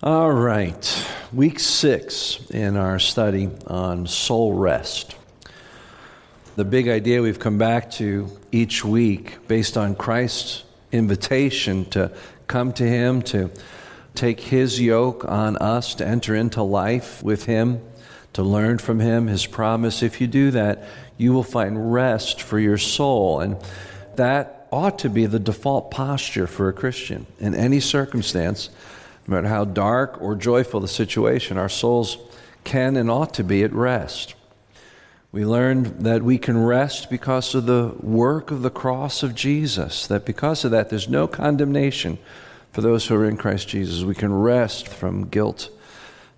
All right, week six in our study on soul rest. The big idea we've come back to each week, based on Christ's invitation to come to Him, to take His yoke on us, to enter into life with Him, to learn from Him, His promise. If you do that, you will find rest for your soul. And that ought to be the default posture for a Christian in any circumstance, no matter how dark or joyful the situation, our souls can and ought to be at rest. We learned that we can rest because of the work of the cross of Jesus, that because of that, there's no condemnation for those who are in Christ Jesus. We can rest from guilt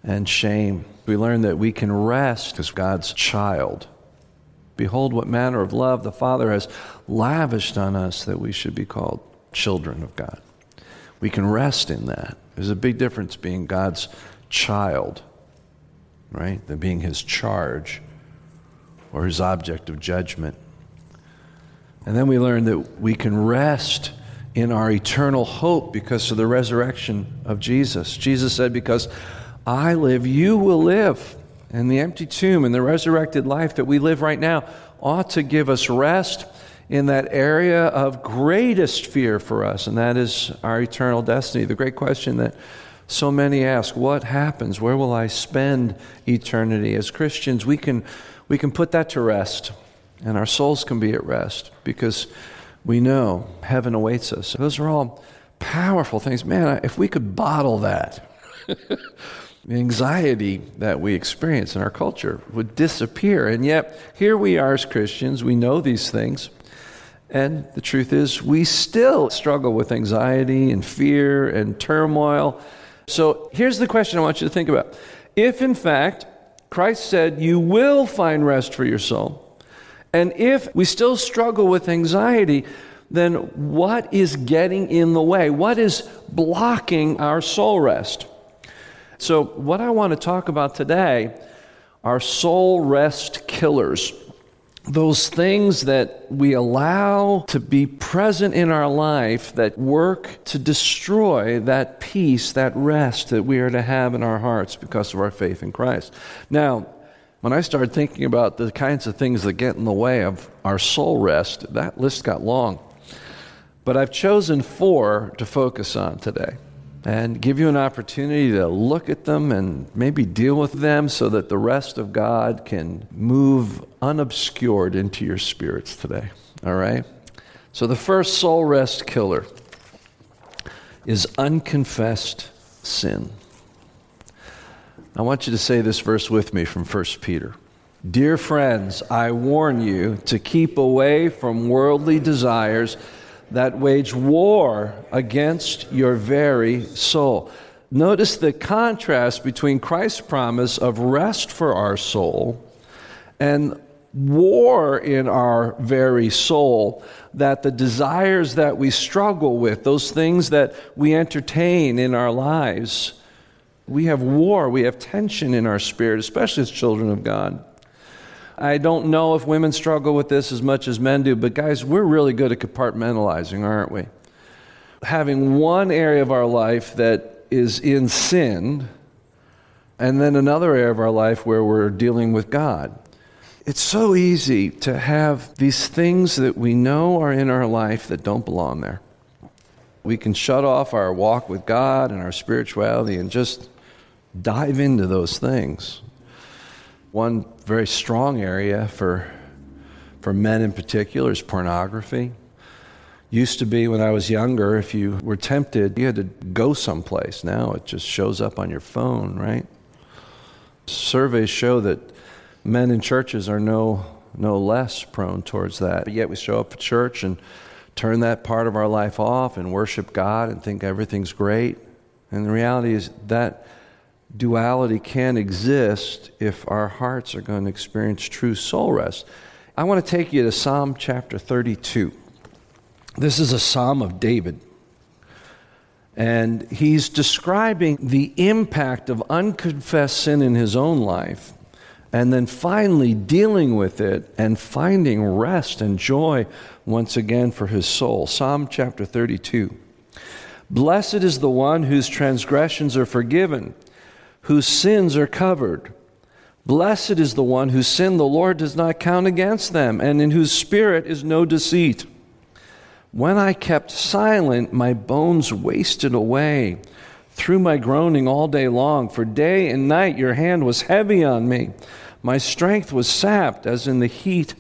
and shame. We learn that we can rest as God's child. Behold, what manner of love the Father has lavished on us that we should be called children of God. We can rest in that. There's a big difference being God's child, right, than being his charge or his object of judgment. And then we learn that we can rest in our eternal hope because of the resurrection of Jesus. Jesus said, Because I live, you will live. And the empty tomb and the resurrected life that we live right now ought to give us rest in that area of greatest fear for us, and that is our eternal destiny. The great question that so many ask what happens? Where will I spend eternity? As Christians, we can, we can put that to rest, and our souls can be at rest because we know heaven awaits us. Those are all powerful things. Man, if we could bottle that. the anxiety that we experience in our culture would disappear. And yet, here we are as Christians, we know these things. And the truth is, we still struggle with anxiety and fear and turmoil. So here's the question I want you to think about. If, in fact, Christ said, You will find rest for your soul, and if we still struggle with anxiety, then what is getting in the way? What is blocking our soul rest? So, what I want to talk about today are soul rest killers. Those things that we allow to be present in our life that work to destroy that peace, that rest that we are to have in our hearts because of our faith in Christ. Now, when I started thinking about the kinds of things that get in the way of our soul rest, that list got long. But I've chosen four to focus on today and give you an opportunity to look at them and maybe deal with them so that the rest of God can move unobscured into your spirits today. All right? So, the first soul rest killer is unconfessed sin. I want you to say this verse with me from 1 Peter. Dear friends, I warn you to keep away from worldly desires that wage war against your very soul. Notice the contrast between Christ's promise of rest for our soul and war in our very soul that the desires that we struggle with, those things that we entertain in our lives, we have war, we have tension in our spirit, especially as children of God. I don't know if women struggle with this as much as men do, but guys, we're really good at compartmentalizing, aren't we? Having one area of our life that is in sin, and then another area of our life where we're dealing with God. It's so easy to have these things that we know are in our life that don't belong there. We can shut off our walk with God and our spirituality and just dive into those things. One very strong area for, for men in particular is pornography. Used to be when I was younger, if you were tempted, you had to go someplace. Now it just shows up on your phone, right? Surveys show that men in churches are no, no less prone towards that. But yet we show up at church and turn that part of our life off and worship God and think everything's great. And the reality is that duality can exist if our hearts are going to experience true soul rest. I want to take you to Psalm chapter 32. This is a psalm of David. And he's describing the impact of unconfessed sin in his own life, and then finally dealing with it and finding rest and joy once again for his soul. Psalm chapter 32. Blessed is the one whose transgressions are forgiven, whose sins are covered. Blessed is the one whose sin the Lord does not count against them, and in whose spirit is no deceit. When I kept silent, my bones wasted away through my groaning all day long. For day and night your hand was heavy on me. My strength was sapped as in the heat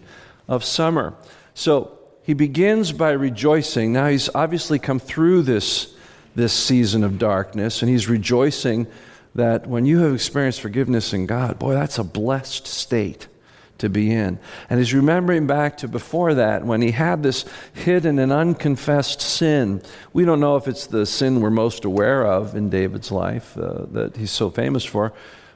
of summer. So he begins by rejoicing. Now he's obviously come through this, this season of darkness, and he's rejoicing that when you have experienced forgiveness in God, boy, that's a blessed state to be in. And he's remembering back to before that when he had this hidden and unconfessed sin. We don't know if it's the sin we're most aware of in David's life uh, that he's so famous for,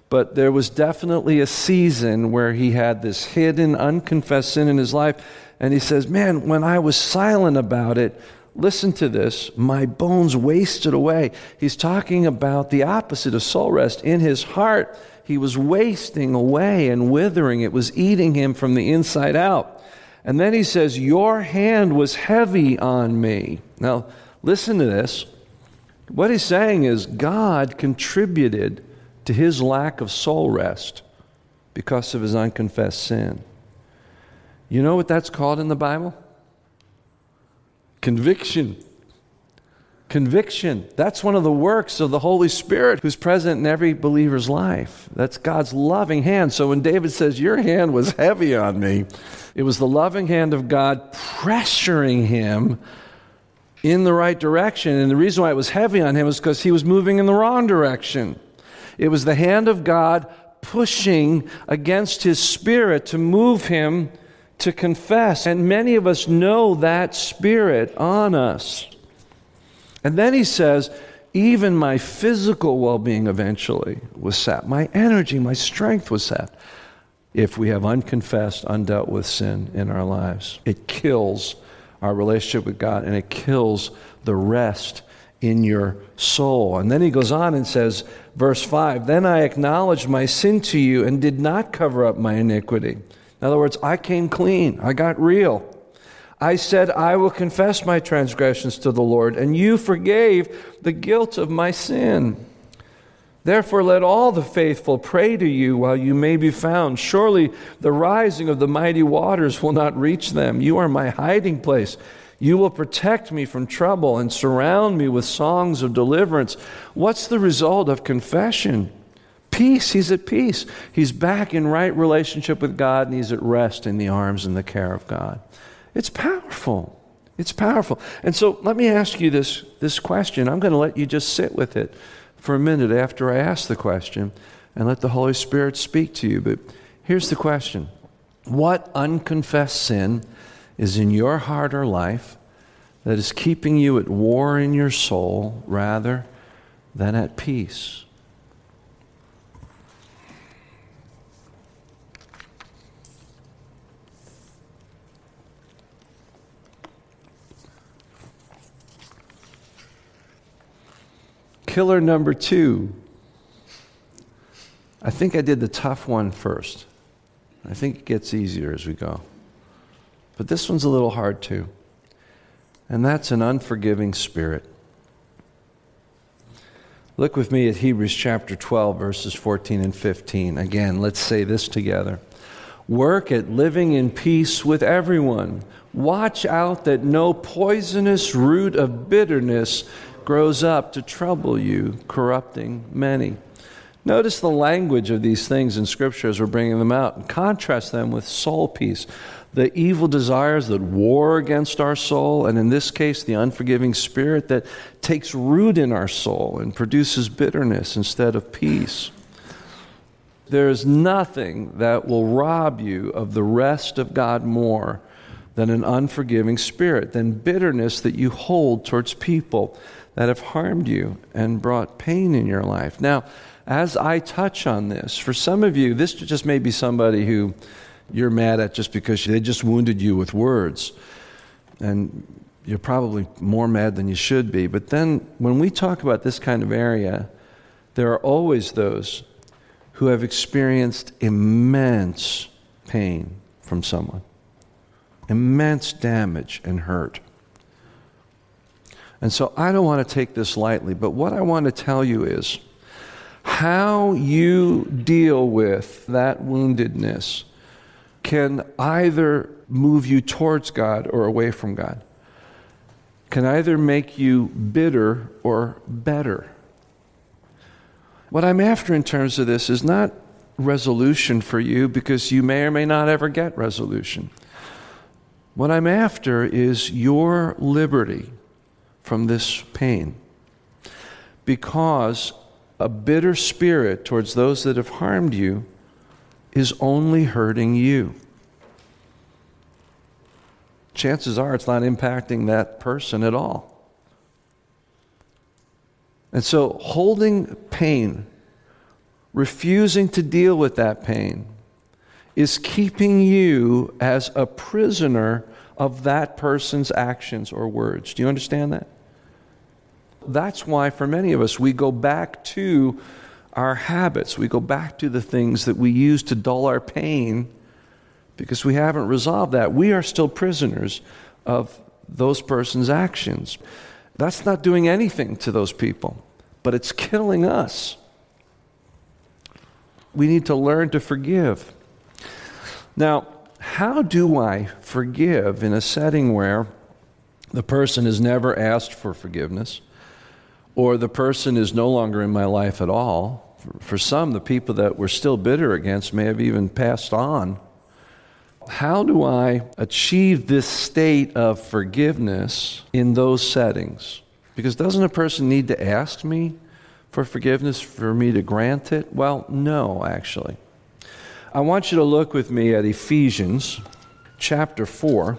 but there was definitely a season where he had this hidden, unconfessed sin in his life. And he says, Man, when I was silent about it, listen to this, my bones wasted away. He's talking about the opposite of soul rest. In his heart, he was wasting away and withering. It was eating him from the inside out. And then he says, Your hand was heavy on me. Now, listen to this. What he's saying is, God contributed to his lack of soul rest because of his unconfessed sin. You know what that's called in the Bible? Conviction. Conviction. That's one of the works of the Holy Spirit who's present in every believer's life. That's God's loving hand. So when David says, Your hand was heavy on me, it was the loving hand of God pressuring him in the right direction. And the reason why it was heavy on him was because he was moving in the wrong direction. It was the hand of God pushing against his spirit to move him to confess. And many of us know that spirit on us. And then he says, even my physical well being eventually was sapped. My energy, my strength was sapped. If we have unconfessed, undealt with sin in our lives, it kills our relationship with God and it kills the rest in your soul. And then he goes on and says, verse 5 Then I acknowledged my sin to you and did not cover up my iniquity. In other words, I came clean. I got real. I said, I will confess my transgressions to the Lord, and you forgave the guilt of my sin. Therefore, let all the faithful pray to you while you may be found. Surely the rising of the mighty waters will not reach them. You are my hiding place. You will protect me from trouble and surround me with songs of deliverance. What's the result of confession? Peace. He's at peace. He's back in right relationship with God and he's at rest in the arms and the care of God. It's powerful. It's powerful. And so let me ask you this, this question. I'm going to let you just sit with it for a minute after I ask the question and let the Holy Spirit speak to you. But here's the question What unconfessed sin is in your heart or life that is keeping you at war in your soul rather than at peace? Killer number two. I think I did the tough one first. I think it gets easier as we go. But this one's a little hard too. And that's an unforgiving spirit. Look with me at Hebrews chapter 12, verses 14 and 15. Again, let's say this together. Work at living in peace with everyone. Watch out that no poisonous root of bitterness grows up to trouble you, corrupting many. Notice the language of these things in Scripture as we're bringing them out and contrast them with soul peace. The evil desires that war against our soul, and in this case, the unforgiving spirit that takes root in our soul and produces bitterness instead of peace. There is nothing that will rob you of the rest of God more than an unforgiving spirit, than bitterness that you hold towards people that have harmed you and brought pain in your life. Now, as I touch on this, for some of you, this just may be somebody who you're mad at just because they just wounded you with words. And you're probably more mad than you should be. But then when we talk about this kind of area, there are always those who have experienced immense pain from someone, immense damage and hurt. And so I don't want to take this lightly, but what I want to tell you is how you deal with that woundedness can either move you towards God or away from God, can either make you bitter or better. What I'm after in terms of this is not resolution for you because you may or may not ever get resolution. What I'm after is your liberty from this pain. Because a bitter spirit towards those that have harmed you is only hurting you. Chances are it's not impacting that person at all. And so, holding pain, refusing to deal with that pain, is keeping you as a prisoner of that person's actions or words. Do you understand that? That's why, for many of us, we go back to our habits. We go back to the things that we use to dull our pain because we haven't resolved that. We are still prisoners of those person's actions. That's not doing anything to those people, but it's killing us. We need to learn to forgive. Now, how do I forgive in a setting where the person has never asked for forgiveness? Or the person is no longer in my life at all. For some, the people that we're still bitter against may have even passed on. How do I achieve this state of forgiveness in those settings? Because doesn't a person need to ask me for forgiveness for me to grant it? Well, no, actually. I want you to look with me at Ephesians chapter 4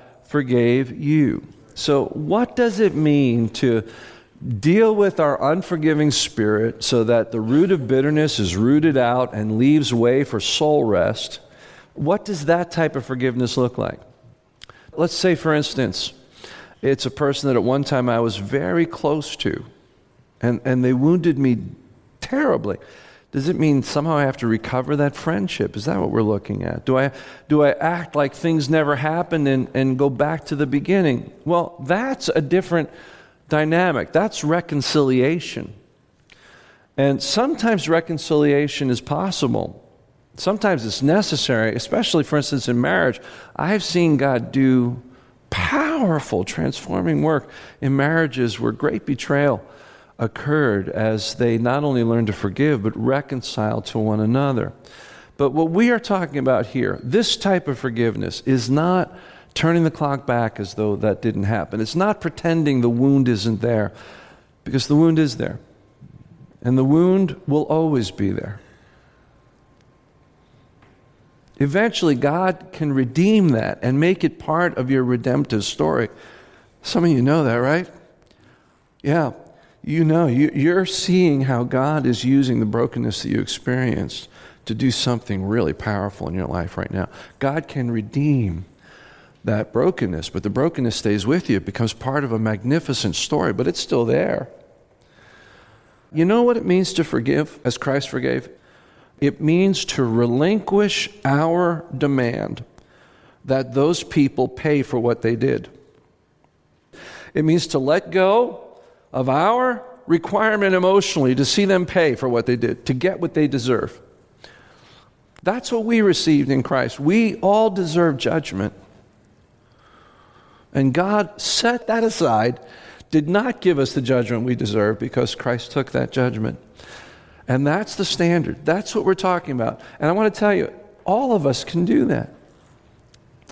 forgave you. So, what does it mean to deal with our unforgiving spirit so that the root of bitterness is rooted out and leaves way for soul rest? What does that type of forgiveness look like? Let's say, for instance, it's a person that at one time I was very close to, and, and they wounded me terribly. Does it mean somehow I have to recover that friendship? Is that what we're looking at? Do I, do I act like things never happened and, and go back to the beginning? Well, that's a different dynamic. That's reconciliation. And sometimes reconciliation is possible. Sometimes it's necessary, especially, for instance, in marriage. I've seen God do powerful, transforming work in marriages where great betrayal occurred as they not only learned to forgive, but reconcile to one another. But what we are talking about here, this type of forgiveness, is not turning the clock back as though that didn't happen. It's not pretending the wound isn't there, because the wound is there. And the wound will always be there. Eventually, God can redeem that and make it part of your redemptive story. Some of you know that, right? Yeah you know, you, are seeing how God is using the brokenness that you experienced to do something really powerful in your life right now. God can redeem that brokenness, but the brokenness stays with you. It becomes part of a magnificent story, but it's still there. You know what it means to forgive as Christ forgave? It means to relinquish our demand that those people pay for what they did. It means to let go of our requirement emotionally to see them pay for what they did, to get what they deserve. That's what we received in Christ. We all deserve judgment. And God set that aside, did not give us the judgment we deserve because Christ took that judgment. And that's the standard. That's what we're talking about. And I want to tell you, all of us can do that.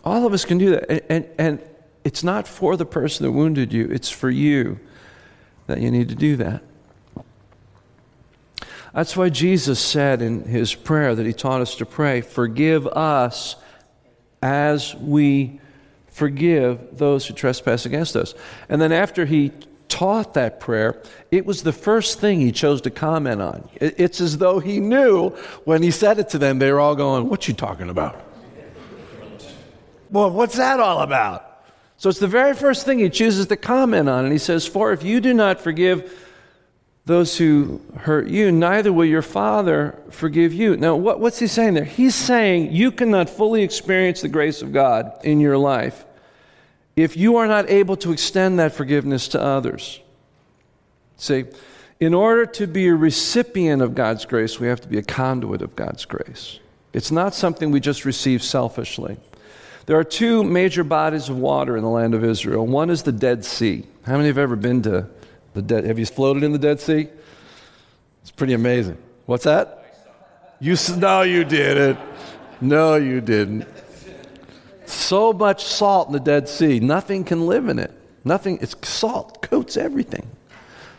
All of us can do that. And, and, and it's not for the person that wounded you, it's for you that you need to do that. That's why Jesus said in his prayer that he taught us to pray, Forgive us as we forgive those who trespass against us. And then after he taught that prayer, it was the first thing he chose to comment on. It's as though he knew when he said it to them, they were all going, What you talking about? well, what's that all about? So it's the very first thing he chooses to comment on. And he says, For if you do not forgive those who hurt you, neither will your Father forgive you. Now, what, what's he saying there? He's saying you cannot fully experience the grace of God in your life if you are not able to extend that forgiveness to others. See, in order to be a recipient of God's grace, we have to be a conduit of God's grace. It's not something we just receive selfishly. There are two major bodies of water in the land of Israel. One is the Dead Sea. How many have ever been to the Dead? Have you floated in the Dead Sea? It's pretty amazing. What's that? You no, you didn't. No, you didn't. So much salt in the Dead Sea, nothing can live in it. Nothing, it's salt, coats everything.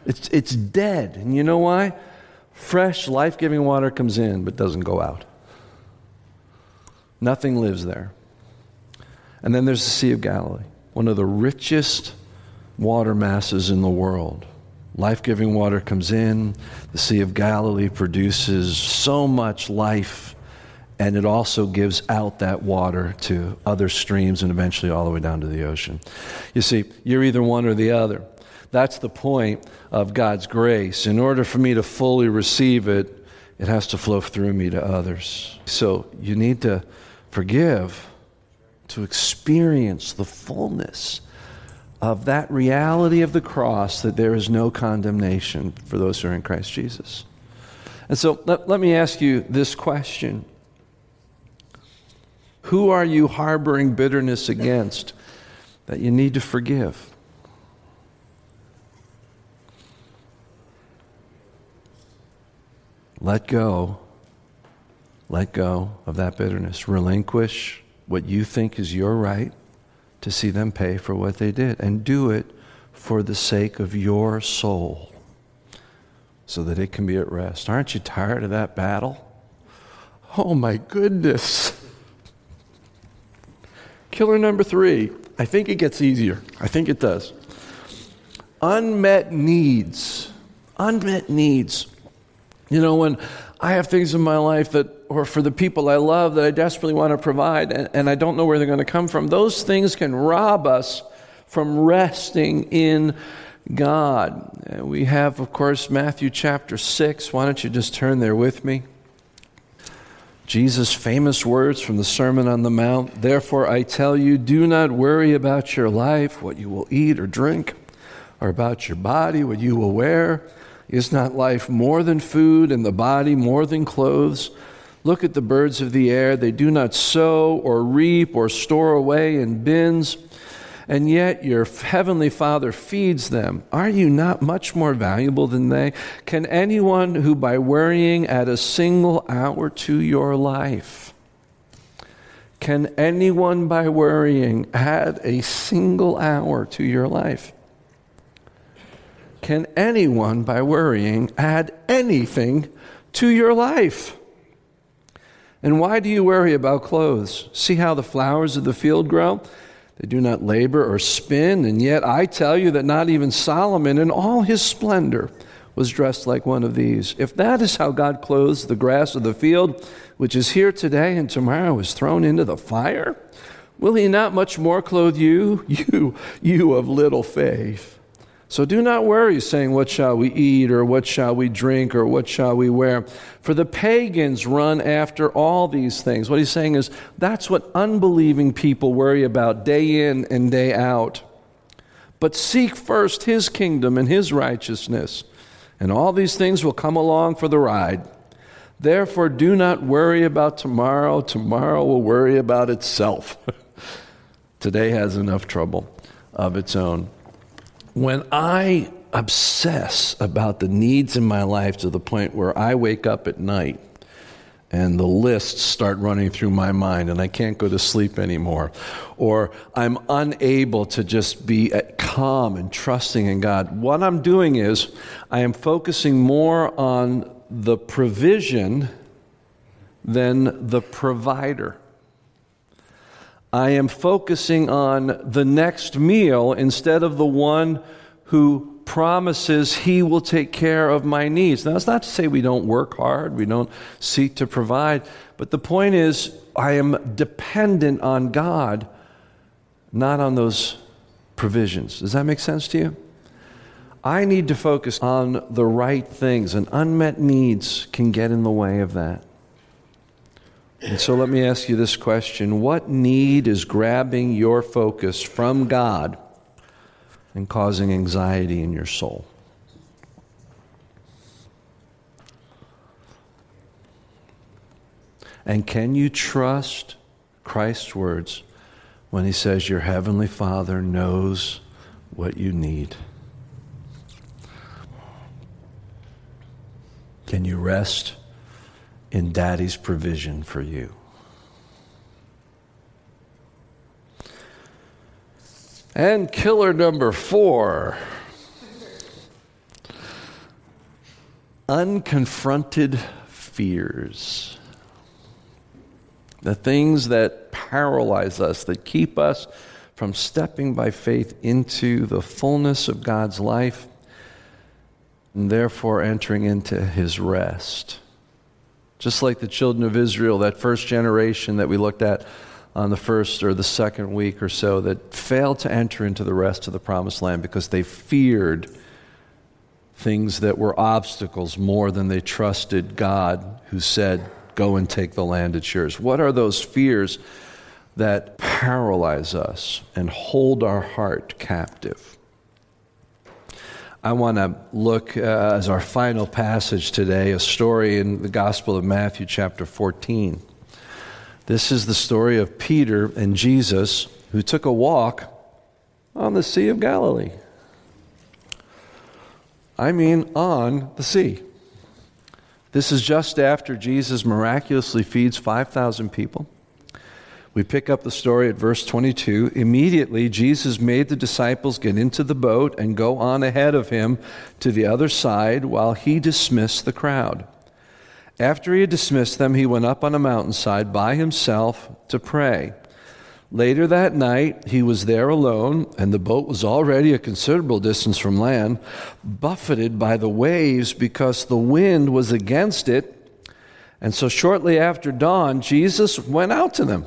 It's, it's dead. And you know why? Fresh, life giving water comes in but doesn't go out. Nothing lives there. And then there's the Sea of Galilee, one of the richest water masses in the world. Life giving water comes in. The Sea of Galilee produces so much life and it also gives out that water to other streams and eventually all the way down to the ocean. You see, you're either one or the other. That's the point of God's grace. In order for me to fully receive it, it has to flow through me to others. So you need to forgive to experience the fullness of that reality of the cross that there is no condemnation for those who are in Christ Jesus. And so let, let me ask you this question who are you harboring bitterness against that you need to forgive? Let go. Let go of that bitterness. Relinquish what you think is your right to see them pay for what they did. And do it for the sake of your soul so that it can be at rest. Aren't you tired of that battle? Oh my goodness. Killer number three. I think it gets easier. I think it does. Unmet needs. Unmet needs. You know, when I have things in my life that, or for the people I love that I desperately want to provide, and, and I don't know where they're going to come from, those things can rob us from resting in God. We have, of course, Matthew chapter 6. Why don't you just turn there with me? Jesus' famous words from the Sermon on the Mount Therefore, I tell you, do not worry about your life, what you will eat or drink, or about your body, what you will wear. Is not life more than food, and the body more than clothes? Look at the birds of the air. They do not sow or reap or store away in bins and yet your heavenly Father feeds them. Are you not much more valuable than they? Can anyone who by worrying add a single hour to your life? Can anyone by worrying add a single hour to your life? Can anyone by worrying add anything to your life? And why do you worry about clothes? See how the flowers of the field grow? They do not labor or spin, and yet I tell you that not even Solomon in all his splendor was dressed like one of these. If that is how God clothes the grass of the field, which is here today and tomorrow is thrown into the fire, will he not much more clothe you, you, you of little faith? So do not worry, saying, What shall we eat, or what shall we drink, or what shall we wear? For the pagans run after all these things. What he's saying is that's what unbelieving people worry about day in and day out. But seek first his kingdom and his righteousness, and all these things will come along for the ride. Therefore, do not worry about tomorrow. Tomorrow will worry about itself. Today has enough trouble of its own when I obsess about the needs in my life to the point where I wake up at night and the lists start running through my mind and I can't go to sleep anymore, or I'm unable to just be calm and trusting in God, what I'm doing is I am focusing more on the provision than the provider. I am focusing on the next meal instead of the one who promises he will take care of my needs. Now, it's not to say we don't work hard, we don't seek to provide, but the point is, I am dependent on God, not on those provisions. Does that make sense to you? I need to focus on the right things, and unmet needs can get in the way of that. And so let me ask you this question What need is grabbing your focus from God and causing anxiety in your soul? And can you trust Christ's words when he says, Your heavenly Father knows what you need? Can you rest in Daddy's provision for you. And killer number four unconfronted fears. The things that paralyze us, that keep us from stepping by faith into the fullness of God's life, and therefore entering into his rest. Just like the children of Israel, that first generation that we looked at on the first or the second week or so, that failed to enter into the rest of the promised land because they feared things that were obstacles more than they trusted God, who said, Go and take the land, it's yours. What are those fears that paralyze us and hold our heart captive? I want to look uh, as our final passage today, a story in the Gospel of Matthew, chapter 14. This is the story of Peter and Jesus who took a walk on the Sea of Galilee. I mean, on the sea. This is just after Jesus miraculously feeds 5,000 people. We pick up the story at verse 22. Immediately, Jesus made the disciples get into the boat and go on ahead of him to the other side while he dismissed the crowd. After he had dismissed them, he went up on a mountainside by himself to pray. Later that night, he was there alone, and the boat was already a considerable distance from land, buffeted by the waves because the wind was against it. And so, shortly after dawn, Jesus went out to them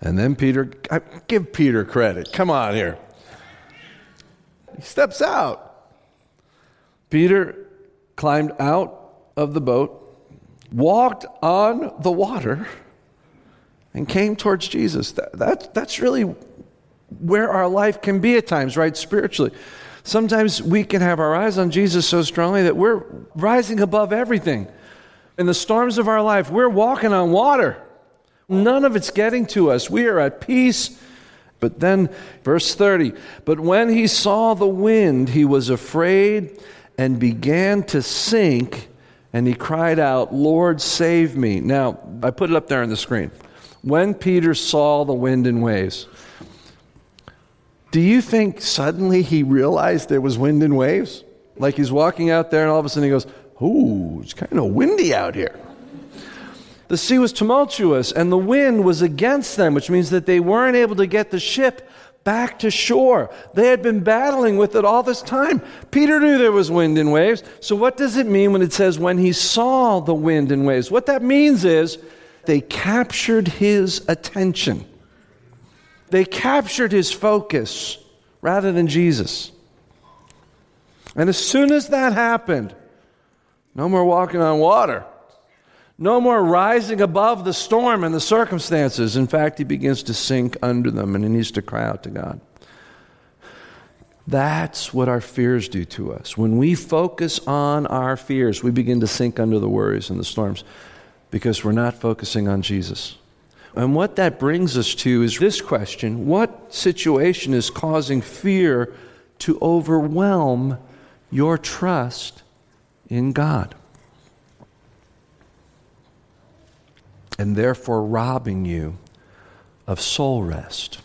And then Peter, give Peter credit. Come on here. He steps out. Peter climbed out of the boat, walked on the water, and came towards Jesus. That, that, that's really where our life can be at times, right? Spiritually. Sometimes we can have our eyes on Jesus so strongly that we're rising above everything. In the storms of our life, we're walking on water. None of it's getting to us. We are at peace. But then, verse 30 But when he saw the wind, he was afraid and began to sink, and he cried out, Lord, save me. Now, I put it up there on the screen. When Peter saw the wind and waves, do you think suddenly he realized there was wind and waves? Like he's walking out there and all of a sudden he goes, Ooh, it's kind of windy out here. The sea was tumultuous and the wind was against them, which means that they weren't able to get the ship back to shore. They had been battling with it all this time. Peter knew there was wind and waves. So, what does it mean when it says when he saw the wind and waves? What that means is they captured his attention, they captured his focus rather than Jesus. And as soon as that happened, no more walking on water. No more rising above the storm and the circumstances. In fact, he begins to sink under them and he needs to cry out to God. That's what our fears do to us. When we focus on our fears, we begin to sink under the worries and the storms because we're not focusing on Jesus. And what that brings us to is this question What situation is causing fear to overwhelm your trust in God? And therefore robbing you of soul rest.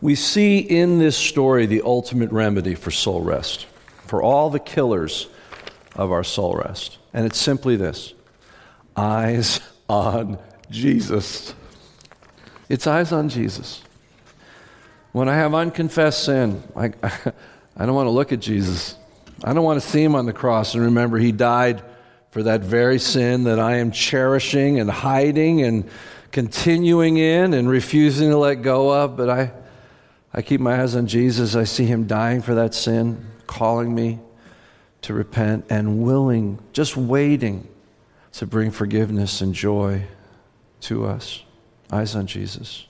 We see in this story the ultimate remedy for soul rest, for all the killers of our soul rest. And it's simply this eyes on Jesus. It's eyes on Jesus. When I have unconfessed sin, I, I don't want to look at Jesus. I don't want to see him on the cross and remember he died for that very sin that I am cherishing and hiding and continuing in and refusing to let go of. But I, I keep my eyes on Jesus. I see him dying for that sin, calling me to repent and willing, just waiting to bring forgiveness and joy to us. Eyes on Jesus.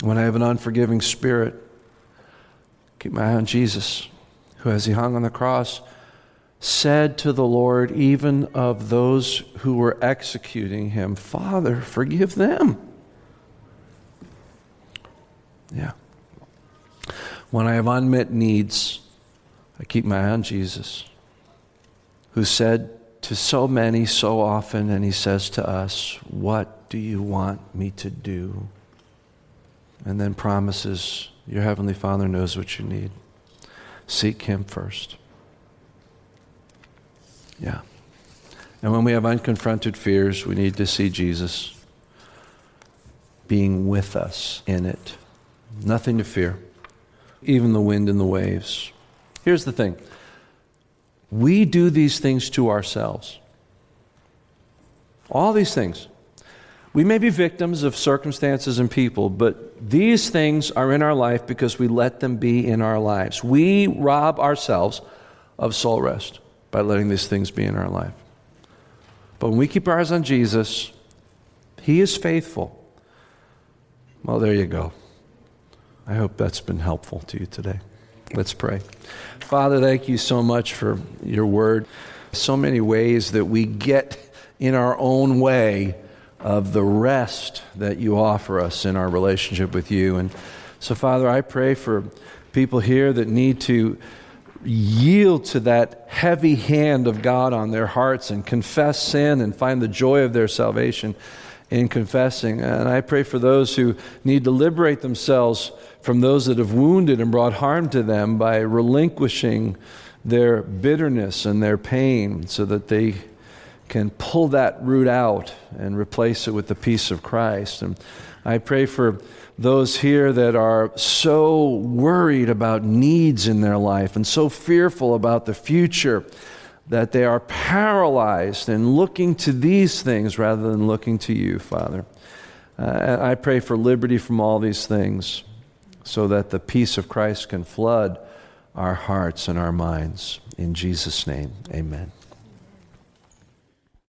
When I have an unforgiving spirit, keep my eye on Jesus, who, as he hung on the cross, said to the Lord, even of those who were executing him, Father, forgive them. Yeah. When I have unmet needs, I keep my eye on Jesus, who said, to so many so often, and he says to us, What do you want me to do? And then promises, Your Heavenly Father knows what you need. Seek Him first. Yeah. And when we have unconfronted fears, we need to see Jesus being with us in it. Nothing to fear, even the wind and the waves. Here's the thing we do these things to ourselves. All these things. We may be victims of circumstances and people, but these things are in our life because we let them be in our lives. We rob ourselves of soul rest by letting these things be in our life. But when we keep our eyes on Jesus, He is faithful. Well, there you go. I hope that's been helpful to you today. Let's pray. Father, thank you so much for your word. So many ways that we get in our own way of the rest that you offer us in our relationship with you. And so, Father, I pray for people here that need to yield to that heavy hand of God on their hearts and confess sin and find the joy of their salvation in confessing. And I pray for those who need to liberate themselves from those that have wounded and brought harm to them by relinquishing their bitterness and their pain so that they can pull that root out and replace it with the peace of Christ. And I pray for those here that are so worried about needs in their life and so fearful about the future that they are paralyzed and looking to these things rather than looking to you, Father. Uh, I pray for liberty from all these things so that the peace of Christ can flood our hearts and our minds. In Jesus' name, amen.